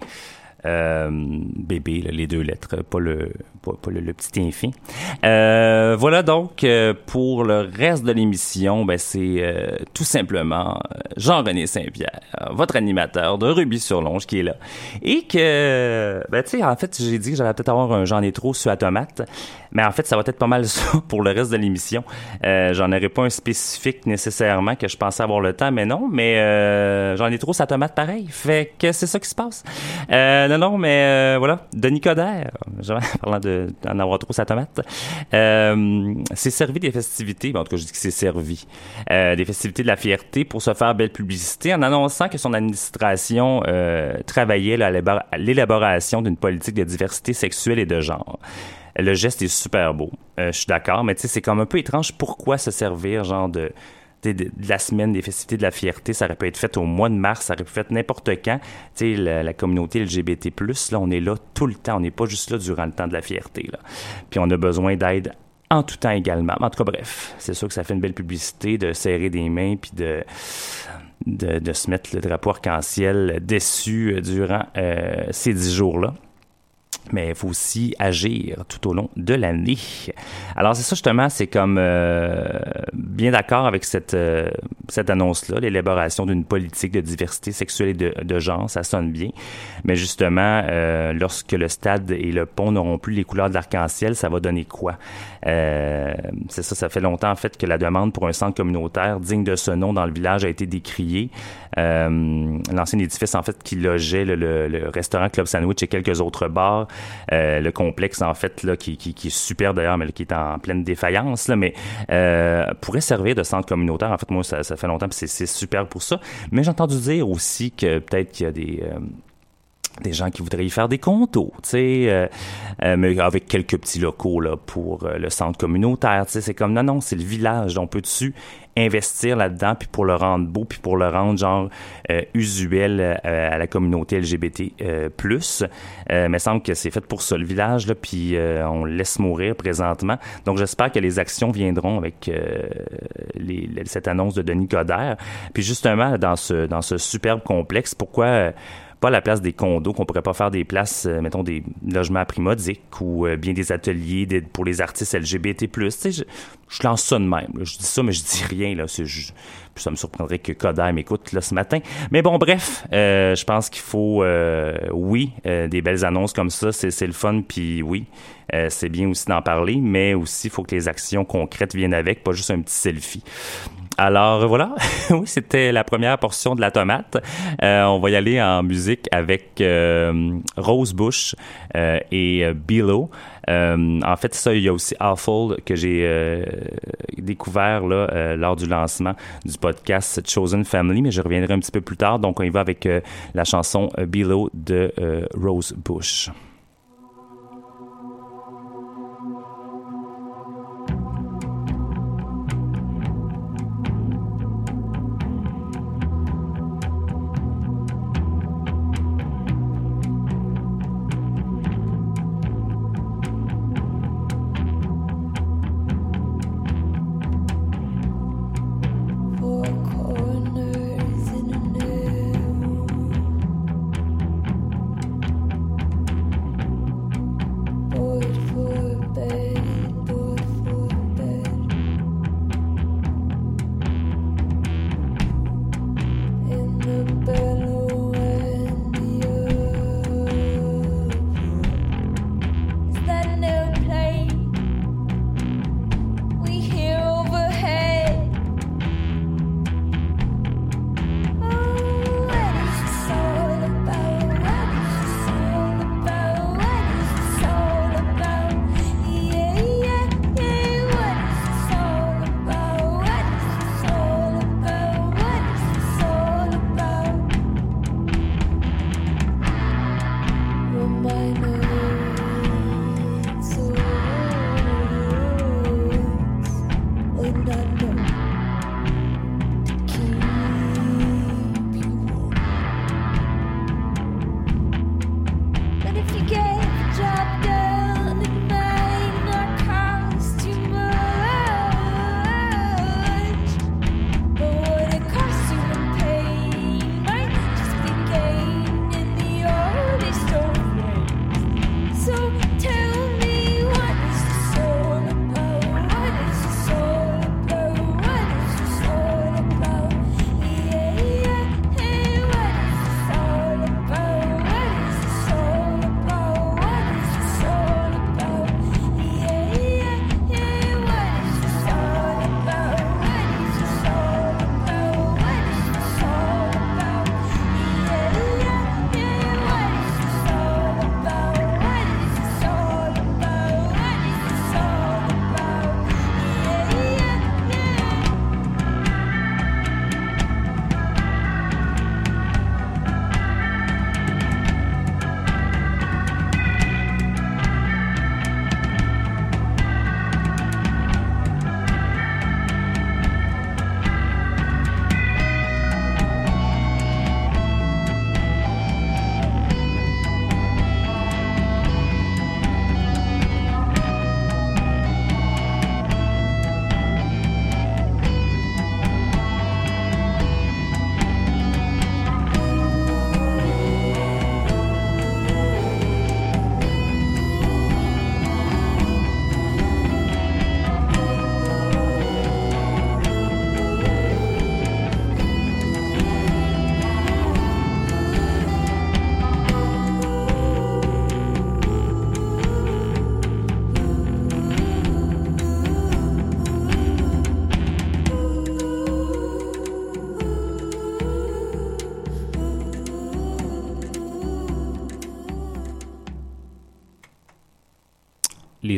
Euh, bébé, les deux lettres, pas le, pas, le, petit infin. Euh, voilà donc euh, pour le reste de l'émission, ben c'est euh, tout simplement euh, Jean-René Saint-Pierre, votre animateur de Ruby sur Longe qui est là. Et que, ben tu sais, en fait, j'ai dit que j'allais peut-être avoir un J'en ai trop sur la tomate, mais en fait, ça va être pas mal ça pour le reste de l'émission. J'en aurai pas un spécifique nécessairement que je pensais avoir le temps, mais non, mais j'en ai trop sa tomate pareil. Fait que c'est ça qui se passe. Non, non, mais voilà, Denis Coderre, parlant de d'en avoir trop sa tomate, euh, s'est servi des festivités, ben, en tout cas je dis que c'est servi, euh, des festivités de la fierté pour se faire belle publicité en annonçant que son administration euh, travaillait l'élaboration d'une politique de diversité sexuelle et de genre. Le geste est super beau, euh, je suis d'accord, mais tu sais, c'est comme un peu étrange pourquoi se servir genre de de, la semaine des festivités de la fierté, ça aurait pu être fait au mois de mars, ça aurait pu être fait n'importe quand. Tu sais, la, la communauté LGBT+, là, on est là tout le temps, on n'est pas juste là durant le temps de la fierté, là. Puis on a besoin d'aide en tout temps également. En tout cas, bref, c'est sûr que ça fait une belle publicité de serrer des mains puis de, de, de se mettre le drapeau arc-en-ciel déçu euh, durant euh, ces dix jours-là. Mais il faut aussi agir tout au long de l'année. Alors c'est ça justement, c'est comme euh, bien d'accord avec cette, euh, cette annonce-là, l'élaboration d'une politique de diversité sexuelle et de, de genre, ça sonne bien. Mais justement, euh, lorsque le stade et le pont n'auront plus les couleurs de l'arc-en-ciel, ça va donner quoi? Euh, c'est ça, ça fait longtemps en fait que la demande pour un centre communautaire digne de ce nom dans le village a été décriée. Euh, L'ancien édifice en fait qui logeait le, le- le restaurant Club Sandwich et quelques autres bars, euh, le complexe en fait là qui, qui, qui est super d'ailleurs, mais qui est en pleine défaillance là, mais euh, pourrait servir de centre communautaire. En fait, moi ça, ça fait longtemps, puis c'est c'est super pour ça. Mais j'ai entendu dire aussi que peut-être qu'il y a des euh, des gens qui voudraient y faire des contos, tu sais, euh, euh, mais avec quelques petits locaux là pour euh, le centre communautaire, tu sais, c'est comme non non, c'est le village, on peut dessus investir là-dedans puis pour le rendre beau puis pour le rendre genre euh, usuel euh, à la communauté LGBT euh, plus, euh, mais semble que c'est fait pour ça le village là puis euh, on laisse mourir présentement. Donc j'espère que les actions viendront avec euh, les- cette annonce de Denis Coderre. Puis justement dans ce dans ce superbe complexe, pourquoi pas la place des condos, qu'on pourrait pas faire des places, euh, mettons, des logements primodiques ou euh, bien des ateliers pour les artistes LGBT+. Tu sais, je, je lance ça de même. là. Je dis ça, mais je dis rien. Là. Ça me surprendrait que Coder m'écoute là, ce matin. Mais bon, bref, euh, je pense qu'il faut, euh, oui, euh, des belles annonces comme ça, c'est le fun, puis oui, c'est bien aussi d'en parler, mais aussi, il faut que les actions concrètes viennent avec, pas juste un petit selfie. Alors voilà, oui, c'était la première portion de la tomate. Euh, on va y aller en musique avec euh, Rose Bush euh, et euh, Below. Euh, en fait, ça, il y a aussi Awful que j'ai découvert lors du lancement du podcast Chosen Family, mais je reviendrai un petit peu plus tard. Donc, on y va avec la chanson Below de Rose Bush.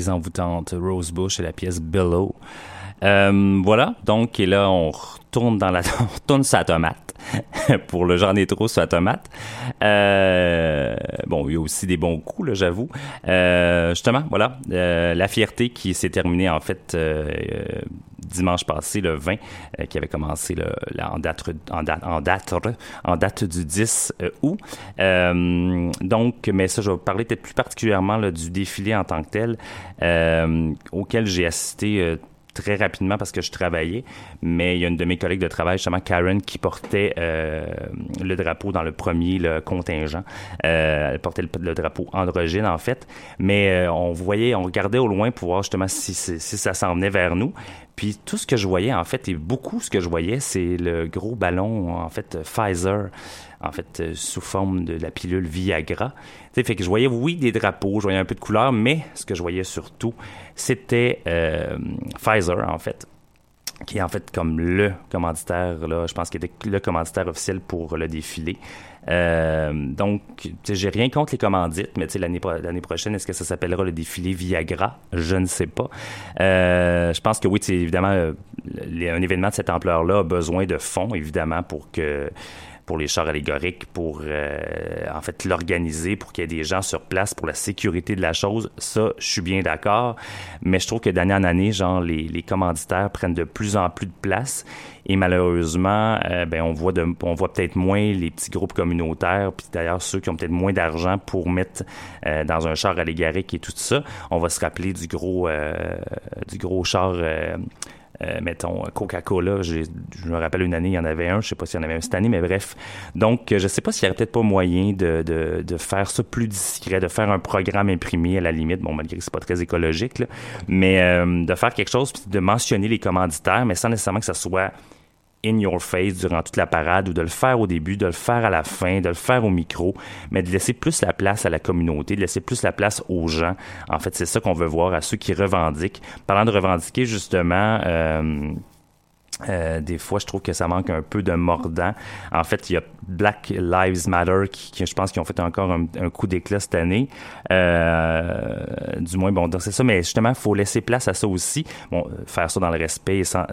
Les envoûtantes Rosebush et la pièce Below. Euh, voilà, donc, et là, on retourne dans la, on sa tomate. pour le j'en ai trop sur la tomate. Euh, bon, il y a aussi des bons coups, là, j'avoue. Euh, justement, voilà, la fierté qui s'est terminée, en fait, dimanche passé, le 20, euh, qui avait commencé en, date, en, date, en, date, du 10 euh, août. Euh, donc, mais ça, je vais parler peut-être plus particulièrement du défilé en tant que tel, auquel j'ai assisté très rapidement parce que je travaillais, mais il y a une de mes collègues de travail, justement Karen, qui portait le drapeau dans le premier le contingent. Elle portait le, drapeau androgyne, en fait, mais on voyait, on regardait au loin pour voir justement si ça s'en venait vers nous. Puis tout ce que je voyais, en fait, et beaucoup ce que je voyais, c'est le gros ballon, en fait, Pfizer, en fait, euh, sous forme de la pilule Viagra. Tu sais, fait que je voyais, oui, des drapeaux, je voyais un peu de couleur, mais ce que je voyais surtout, c'était euh, Pfizer, en fait qui est en fait comme le commanditaire, là, je pense qu'il était le commanditaire officiel pour le défilé. Euh, donc, j'ai rien contre les commandites, mais tu sais, l'année, l'année prochaine, est-ce que ça s'appellera le défilé Viagra? Je ne sais pas. Euh, je pense que oui, évidemment, euh, un événement de cette ampleur-là a besoin de fonds, évidemment, pour que pour les chars allégoriques, pour euh, en fait l'organiser, pour qu'il y ait des gens sur place pour la sécurité de la chose. Ça, je suis bien d'accord. Mais je trouve que d'année en année, genre les, commanditaires prennent de plus en plus de place. Et malheureusement, euh, ben on voit de, on voit peut-être moins les petits groupes communautaires, puis d'ailleurs ceux qui ont peut-être moins d'argent pour mettre euh, dans un char allégorique et tout ça. On va se rappeler du gros du gros char. Euh, mettons, Coca-Cola, je me rappelle une année, il y en avait un, je sais pas s'il y en avait un cette année, mais bref. Donc, je sais pas s'il y aurait peut-être pas moyen de, de, de faire ça plus discret, de faire un programme imprimé à la limite, bon, malgré que c'est pas très écologique, là, mais euh, de faire quelque chose, puis de mentionner les commanditaires, mais sans nécessairement que ça soit in your face durant toute la parade ou de le faire au début, de le faire à la fin, de le faire au micro, mais de laisser plus la place à la communauté, de laisser plus la place aux gens. En fait, c'est ça qu'on veut voir, à ceux qui revendiquent. Parlant de revendiquer, justement, euh, euh, des fois, je trouve que ça manque un peu de mordant. En fait, il y a Black Lives Matter qui, qui, je pense, qui ont fait encore un, coup d'éclat cette année. Euh, du moins, bon, c'est ça. Mais justement, il faut laisser place à ça aussi. Bon, faire ça dans le respect et sans,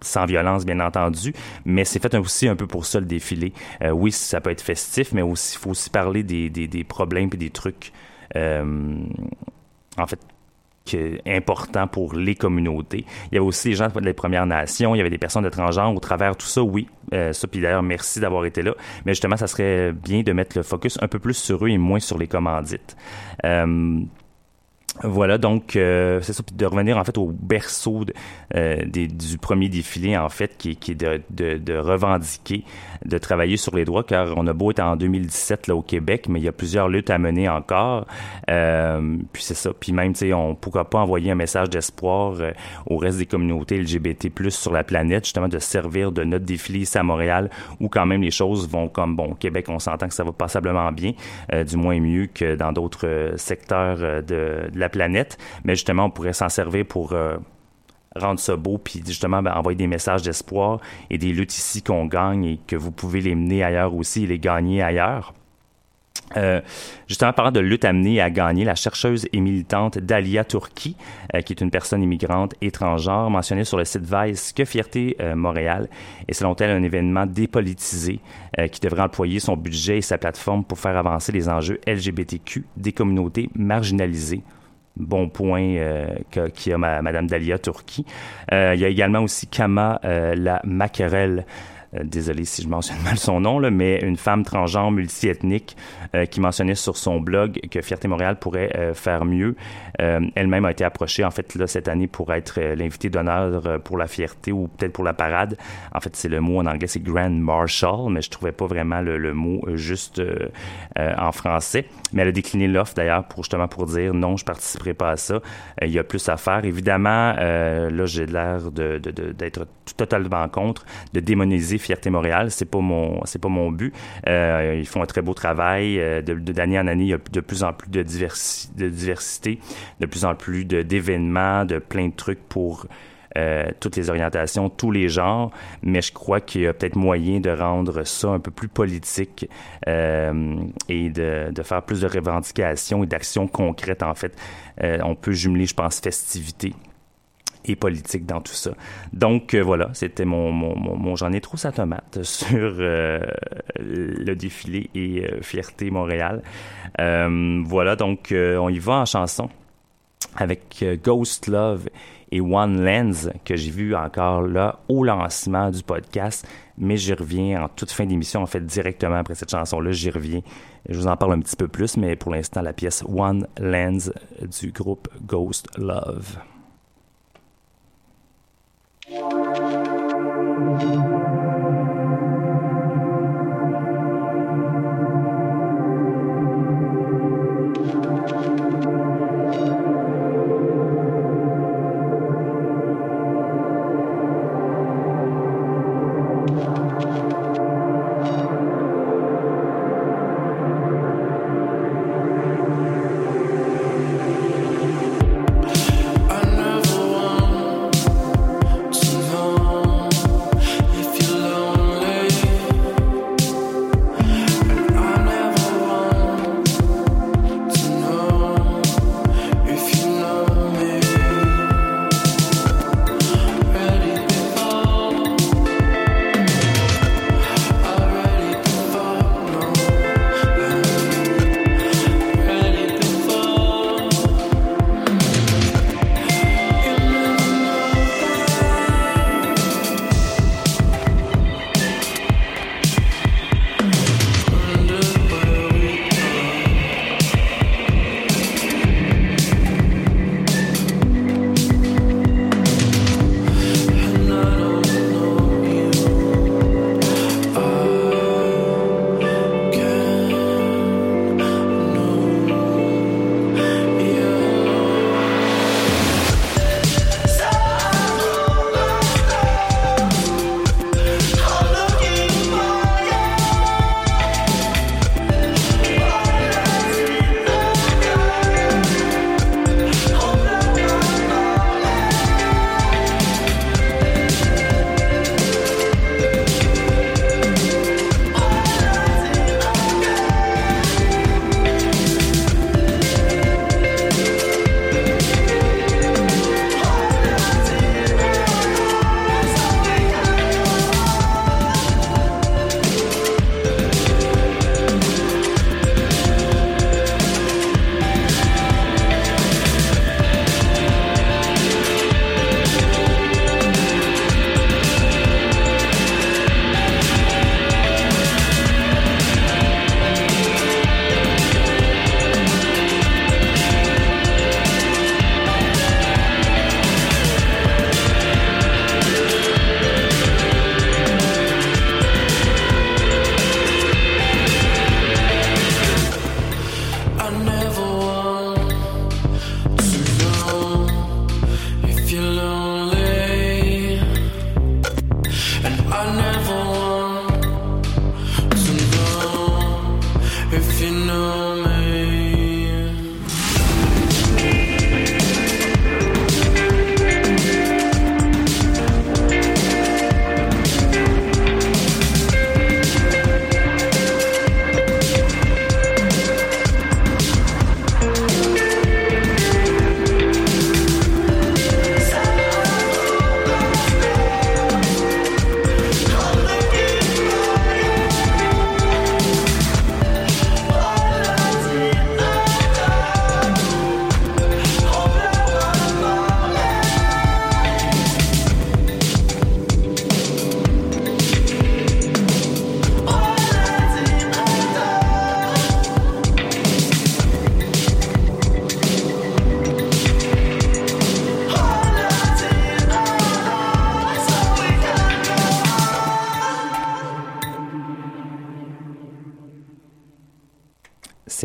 sans violence, bien entendu. Mais c'est fait aussi un peu pour ça le défilé. Euh, oui, ça peut être festif, mais il faut aussi parler des, des, des problèmes et des trucs. euh, en fait, que- important pour les communautés. Il y avait aussi des gens des Premières Nations, il y avait des personnes de transgenres au travers tout ça, oui. Euh, ça, puis d'ailleurs, merci d'avoir été là. Mais justement, ça serait bien de mettre le focus un peu plus sur eux et moins sur les commandites. Euh, voilà, donc euh, c'est ça, puis de revenir en fait au berceau euh, des- du premier défilé en fait, qui, qui est de, revendiquer, de travailler sur les droits, car on a beau être en 2017 là au Québec, mais il y a plusieurs luttes à mener encore. Euh, puis c'est ça, puis même tu sais, on pourra pas envoyer un message d'espoir au reste des communautés LGBT+ sur la planète, justement de servir de notre défilé ici à Montréal, où quand même les choses vont comme bon, au Québec, on s'entend que ça va passablement bien, du moins mieux que dans d'autres secteurs de, de la planète, mais justement, on pourrait s'en servir pour euh, rendre ça beau, puis justement ben, envoyer des messages d'espoir et des luttes ici qu'on gagne et que vous pouvez les mener ailleurs aussi et les gagner ailleurs. Euh, justement, parlant de lutte amenée à gagner, la chercheuse et militante Dalia Turki, euh, qui est une personne immigrante étrangère, mentionnée sur le site Vice que Fierté Montréal est selon elle un événement dépolitisé qui devrait employer son budget et sa plateforme pour faire avancer les enjeux LGBTQ des communautés marginalisées bon point euh, que- qu'il y a ma, Madame Dalia Turki. Euh, il y a également aussi Kama euh, la Maquerelle. Euh, désolé si je mentionne mal son nom, mais une femme transgenre multiethnique euh, qui mentionnait sur son blog que Fierté Montréal pourrait euh, faire mieux. Elle-même a été approchée en fait cette année pour être l'invitée d'honneur pour la fierté ou peut-être pour la parade. En fait, c'est le mot en anglais, c'est Grand Marshal, mais je trouvais pas vraiment le, mot juste en français. Mais elle a décliné l'offre d'ailleurs pour justement pour dire non, je participerai pas à ça. Il y a plus à faire. Évidemment, là j'ai l'air d'être totalement contre, de démoniser Fierté Montréal. C'est pas pas mon but. Euh, ils font un très beau travail. Euh, de, d'année en année, il y a de plus en plus de, diversi- de diversité, de plus en plus d'événements, de plein de trucs pour euh, toutes les orientations, tous les genres, mais je crois qu'il y a peut-être moyen de rendre ça un peu plus politique et de, de faire plus de revendications et d'actions concrètes, en fait. On peut jumeler, je pense, festivité et politique dans tout ça. Donc euh, voilà, c'était mon, mon, mon, mon j'en ai trop sa tomate sur euh, le défilé et euh, Fierté Montréal. Euh, voilà, donc euh, on y va en chanson avec euh, Ghost Love et One Lens que j'ai vu encore là au lancement du podcast, mais j'y reviens en toute fin d'émission, en fait directement après cette chanson-là, j'y reviens. Je vous en parle un petit peu plus, mais pour l'instant la pièce One Lens du groupe Ghost Love. Thank you.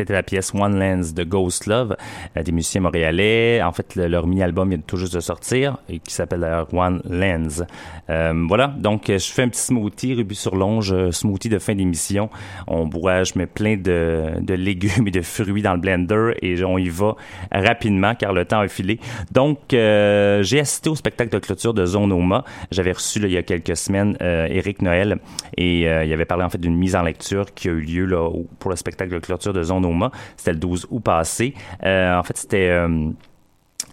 C'était la pièce One Lens de Ghost Love euh, des musiciens montréalais. En fait, le- leur mini-album vient tout juste de sortir et qui s'appelle d'ailleurs One Lens. Euh, voilà, donc je fais un petit smoothie, rubis sur longe, euh, smoothie de fin d'émission. On boit, je mets plein de, légumes et de fruits dans le blender et on y va rapidement car le temps a filé. Donc, j'ai assisté au spectacle de clôture de Zone Oma. J'avais reçu il y a quelques semaines Éric Noël et il avait parlé en fait d'une mise en lecture qui a eu lieu là, pour le spectacle de clôture de Zone C'était le 12 août passé. Euh, en fait, c'était... euh,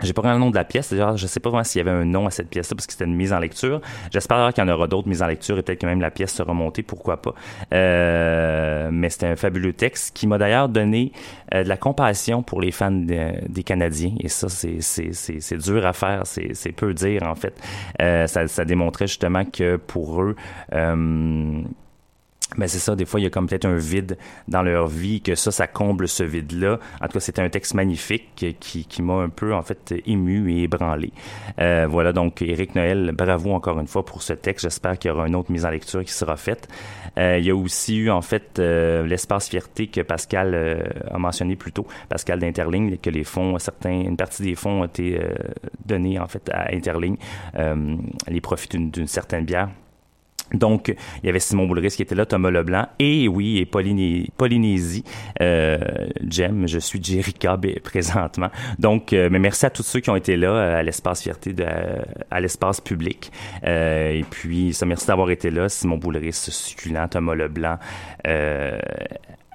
j'ai pas vraiment le nom de la pièce. D'ailleurs, je sais pas vraiment s'il y avait un nom à cette pièce-là parce que c'était une mise en lecture. J'espère qu'il y en aura d'autres mises en lecture et peut-être que même la pièce sera montée, pourquoi pas? Euh, mais c'était un fabuleux texte qui m'a d'ailleurs donné de la compassion pour les fans de- des Canadiens. Et ça, c'est, dur à faire. C'est, peu dire, en fait. Ça, ça démontrait justement que pour eux, ben c'est ça, des fois, il y a comme peut-être un vide dans leur vie, que ça, ça comble ce vide-là. En tout cas, c'était un texte magnifique qui, qui m'a un peu, en fait, ému et ébranlé. Euh, voilà, donc, Éric Noël, bravo encore une fois pour ce texte. J'espère qu'il y aura une autre mise en lecture qui sera faite. Euh, il y a aussi eu, en fait, euh, l'espace fierté que Pascal euh, a mentionné plus tôt, Pascal d'Interligne, que les fonds, certains, une partie des fonds ont été euh, donnés, en fait, à Interligne, euh, les profits d'une certaine bière. Donc, il y avait Simon Boulris qui était là, Thomas Leblanc, et oui, et Polyné- Polynésie, euh, Jem, je suis Jerica b- présentement. Donc, euh, mais merci à tous ceux qui ont été là euh, à l'espace fierté, de, à l'espace public. Euh, et puis, ça, merci d'avoir été là, Simon Boulris, succulent, Thomas Leblanc, euh,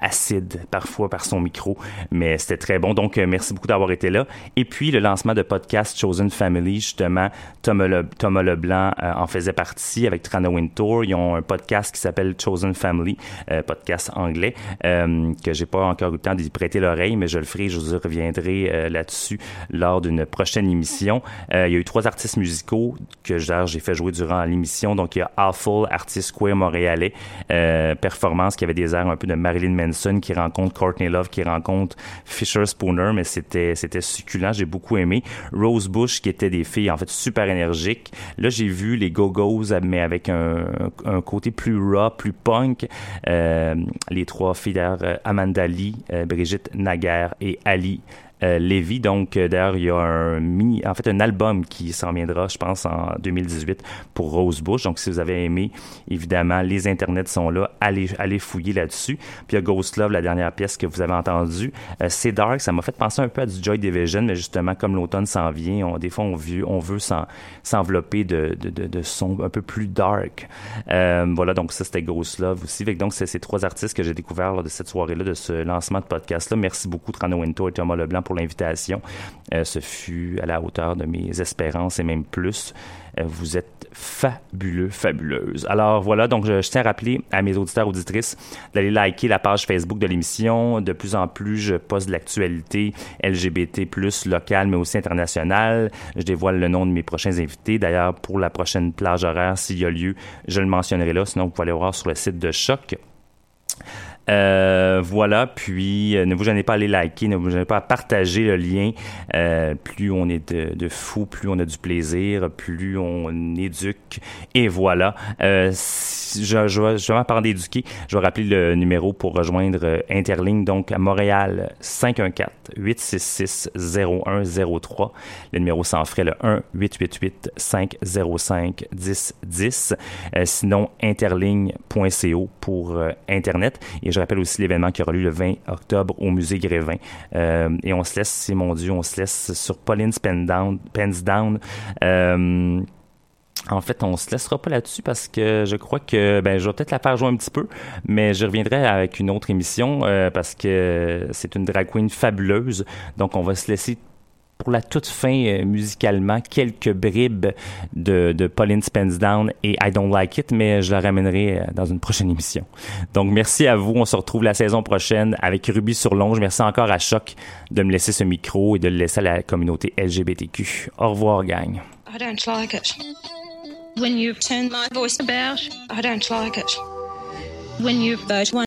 acide parfois par son micro, mais c'était très bon. Donc, euh, merci beaucoup d'avoir été là. Et puis, le lancement de podcast Chosen Family, justement, Thomas, Le- Leblanc euh, en faisait partie avec Trana Wintour. Ils ont un podcast qui s'appelle Chosen Family, euh, podcast anglais, euh, que j'ai pas encore eu le temps d'y prêter l'oreille, mais je le ferai, je vous reviendrai là-dessus lors d'une prochaine émission. Il y a eu trois artistes musicaux que j'ai fait jouer durant l'émission. Donc, il y a Awful, artiste queer montréalais, performance qui avait des airs un peu de Marilyn Manson qui rencontre Courtney Love, qui rencontre Fisher Spooner, mais c'était c'était succulent, j'ai beaucoup aimé. Rose Bush qui étaient des filles en fait super énergiques. Là, j'ai vu les Go-Go's mais avec un, un côté plus raw, plus punk. Euh, les trois filles Amanda Lee, euh, Brigitte Naguère et Ali euh. Donc, euh, d'ailleurs, il y a un mini, en fait, un album qui s'en viendra, je pense, en 2018 pour Rose Bush. Donc, si vous avez aimé, évidemment, les internets sont là. Allez, allez fouiller là-dessus. Puis, il y a Ghost Love, la dernière pièce que vous avez entendue. Euh, c'est dark. Ça m'a fait penser un peu à du Joy Division, mais justement, comme l'automne s'en vient, on, des fois, on veut, on veut s'en- s'envelopper de, de, de, sons un peu plus dark. Euh, voilà, donc ça, c'était Ghost Love aussi. Donc, c'est ces trois artistes que j'ai découverts lors de cette soirée-là, de ce lancement de podcast-là. Merci beaucoup, Trano Winto et Thomas Leblanc, pour l'invitation. Euh, ce fut à la hauteur de mes espérances et même plus. Euh, vous êtes fabuleux, fabuleuse. Alors voilà, donc je, tiens à rappeler à mes auditeurs, auditrices, d'aller liker la page Facebook de l'émission. De plus en plus, je poste de l'actualité LGBT+, locale, mais aussi internationale. Je dévoile le nom de mes prochains invités. D'ailleurs, pour la prochaine plage horaire, s'il y a lieu, je le mentionnerai là. Sinon, vous pouvez aller voir sur le site de Choc. Euh, voilà, puis euh, ne vous gênez pas à aller liker, ne vous gênez pas à partager le lien. Euh, plus on est de, de fous, plus on a du plaisir, plus on éduque. Et voilà. Euh, si- je, je, vais- parler d'éduquer. Je vais rappeler le numéro pour rejoindre euh, Interligne, donc à Montréal, 514-866-0103. Le numéro sans frais, le 1-888-505-1010. Euh, sinon, interligne.co pour Internet. Et je rappelle aussi l'événement qui aura lieu le 20 octobre au Musée Grévin. Euh, et on se laisse, mon Dieu, on se laisse sur Pauline Spendown, Pensdown. Euh, en fait, on se laissera pas là-dessus parce que je crois que ben je vais peut-être la faire jouer un petit peu, mais je reviendrai avec une autre émission euh, parce que c'est une drag queen fabuleuse. Donc on va se laisser pour la toute fin euh, musicalement quelques bribes de, de Pauline Spensdown et I Don't Like It, mais je la ramènerai euh, dans une prochaine émission. Donc merci à vous, on se retrouve la saison prochaine avec Ruby sur Longe. Merci encore à Choc de me laisser ce micro et de le laisser à la communauté LGBTQ. Au revoir gang. I don't like it. When you turn my voice berge, I don't like it. When you vote one